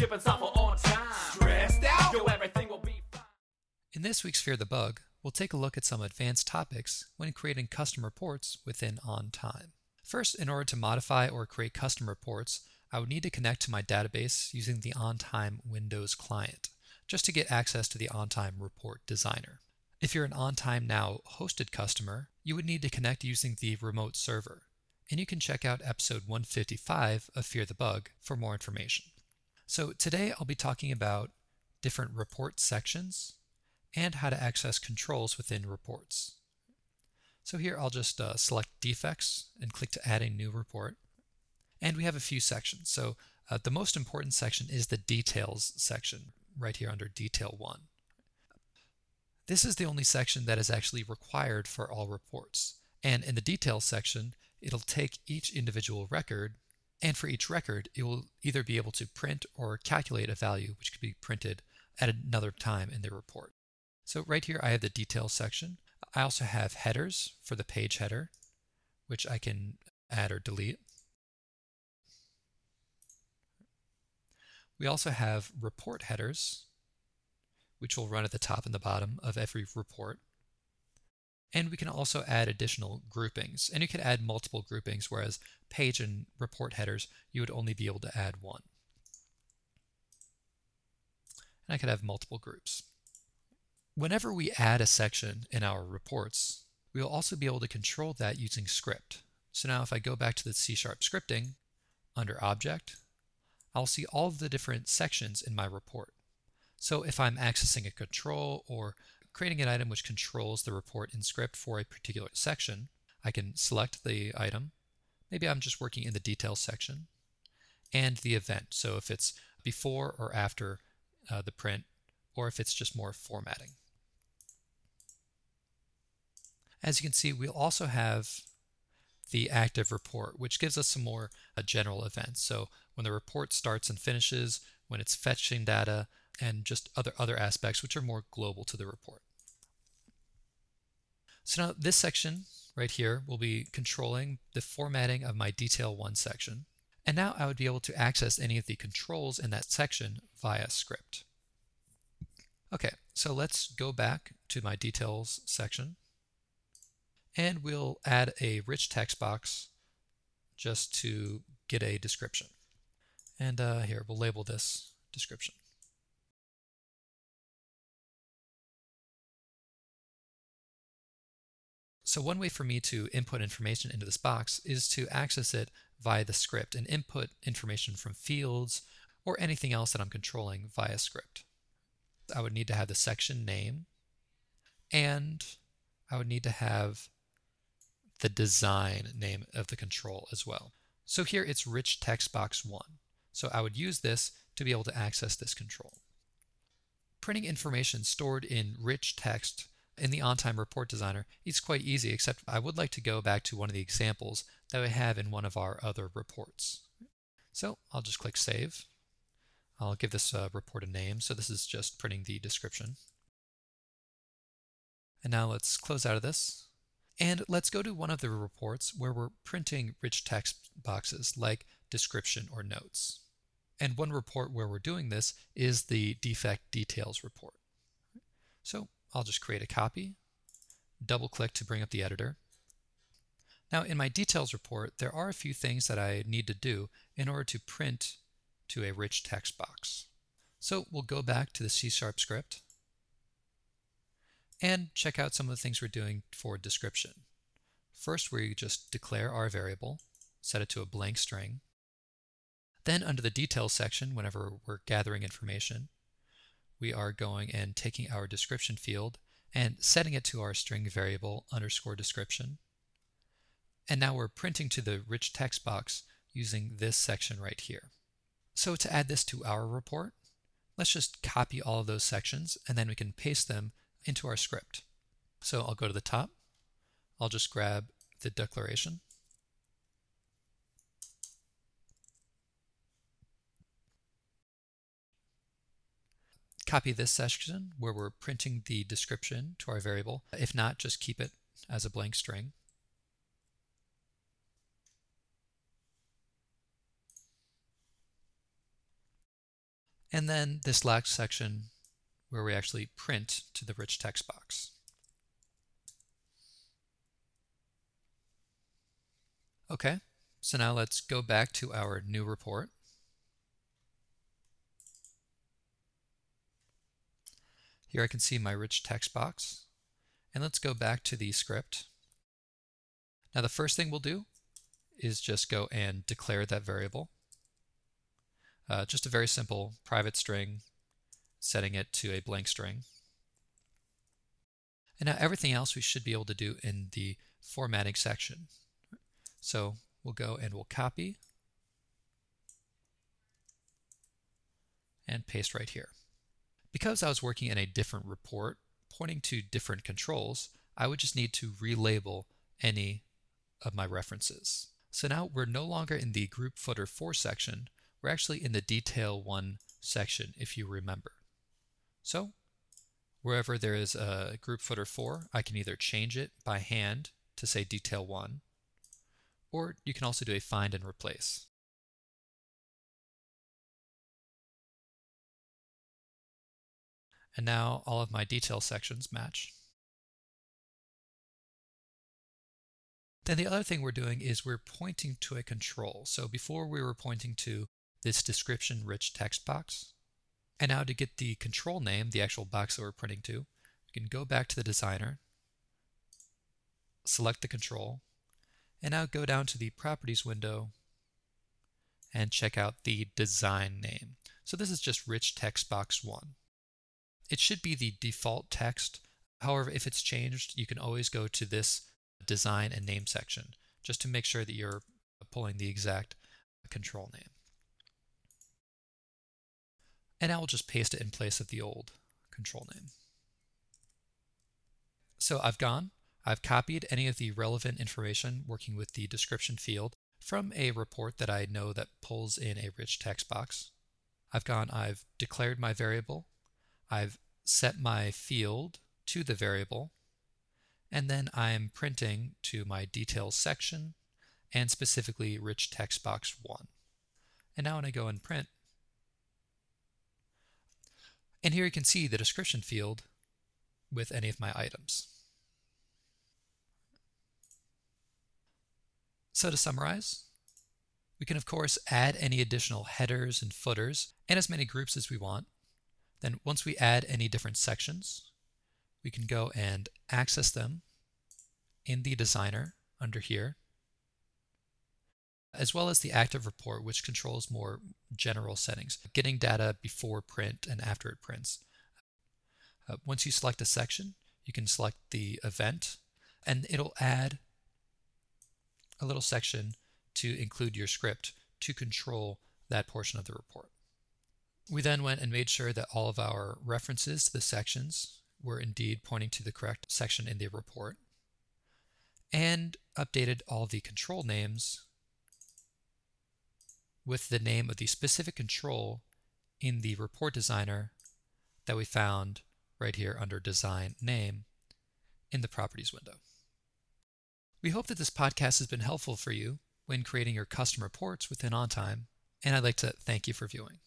shipping software on time. Stressed out? Yo, everything will be fine. In this week's Fear the Bug, we'll take a look at some advanced topics when creating custom reports within OnTime. First, in order to modify or create custom reports, I would need to connect to my database using the OnTime Windows client, just to get access to the OnTime Report Designer. If you're an OnTime Now hosted customer, you would need to connect using the remote server, and you can check out episode 155 of Fear the Bug for more information. So today I'll be talking about different report sections and how to access controls within reports. So here I'll just uh, select defects and click to add a new report. And we have a few sections. So uh, the most important section is the details section right here under detail one. This is the only section that is actually required for all reports. And in the details section, it'll take each individual record and for each record, it will either be able to print or calculate a value which could be printed at another time in the report. So right here, I have the details section. I also have headers for the page header, which I can add or delete. We also have report headers, which will run at the top and the bottom of every report. And we can also add additional groupings. And you can add multiple groupings, whereas page and report headers, you would only be able to add one. And I could have multiple groups. Whenever we add a section in our reports, we will also be able to control that using script. So now if I go back to the C-sharp scripting, under Object, I'll see all of the different sections in my report. So if I'm accessing a control or creating an item which controls the report in script for a particular section, I can select the item. Maybe I'm just working in the details section and the event. So if it's before or after uh, the print, or if it's just more formatting. As you can see, we'll also have the active report, which gives us some more uh, general events. So when the report starts and finishes, when it's fetching data, and just other, other aspects which are more global to the report. So now this section right here will be controlling the formatting of my detail 1 section. And now I would be able to access any of the controls in that section via script. Okay, so let's go back to my details section and we'll add a rich text box just to get a description. And uh, here, we'll label this description. So one way for me to input information into this box is to access it via the script and input information from fields or anything else that I'm controlling via script. I would need to have the section name and I would need to have the design name of the control as well. So here it's rich text box 1. So I would use this to be able to access this control. Printing information stored in rich text in the on-time report designer it's quite easy, except I would like to go back to one of the examples that we have in one of our other reports. So I'll just click Save. I'll give this uh, report a name. So this is just printing the description. And now let's close out of this. And let's go to one of the reports where we're printing rich text boxes like description or notes. And one report where we're doing this is the defect details report. So I'll just create a copy, double click to bring up the editor. Now in my details report, there are a few things that I need to do in order to print to a rich text box. So we'll go back to the C-sharp script and check out some of the things we're doing for description. First, we just declare our variable, set it to a blank string. Then under the details section, whenever we're gathering information, we are going and taking our description field and setting it to our string variable underscore description. And now we're printing to the rich text box using this section right here. So to add this to our report, let's just copy all of those sections and then we can paste them into our script. So I'll go to the top. I'll just grab the declaration copy this section where we're printing the description to our variable. If not, just keep it as a blank string. and then this last section where we actually print to the rich text box. Okay, so now let's go back to our new report. Here I can see my rich text box. And let's go back to the script. Now the first thing we'll do is just go and declare that variable. Uh, just a very simple private string, setting it to a blank string. And now everything else we should be able to do in the formatting section. So we'll go and we'll copy and paste right here. Because I was working in a different report pointing to different controls, I would just need to relabel any of my references. So now we're no longer in the group footer 4 section, we're actually in the detail 1 section if you remember. So wherever there is a group footer 4, I can either change it by hand to say detail 1, or you can also do a find and replace. And now all of my detail sections match. Then the other thing we're doing is we're pointing to a control. So before we were pointing to this description rich text box. And now to get the control name, the actual box that we're printing to, we can go back to the designer, select the control, and now go down to the properties window and check out the design name. So this is just rich text box 1. It should be the default text. However, if it's changed, you can always go to this design and name section just to make sure that you're pulling the exact control name. And now we'll just paste it in place of the old control name. So I've gone, I've copied any of the relevant information working with the description field from a report that I know that pulls in a rich text box. I've gone, I've declared my variable, I've set my field to the variable, and then I'm printing to my details section and specifically rich text box 1. And now when I go and print, and here you can see the description field with any of my items. So to summarize, we can of course add any additional headers and footers and as many groups as we want. Then once we add any different sections, we can go and access them in the designer under here, as well as the active report, which controls more general settings, getting data before print and after it prints. Uh, once you select a section, you can select the event, and it'll add a little section to include your script to control that portion of the report. We then went and made sure that all of our references to the sections were indeed pointing to the correct section in the report and updated all the control names with the name of the specific control in the report designer that we found right here under design name in the properties window. We hope that this podcast has been helpful for you when creating your custom reports within OnTime, and I'd like to thank you for viewing.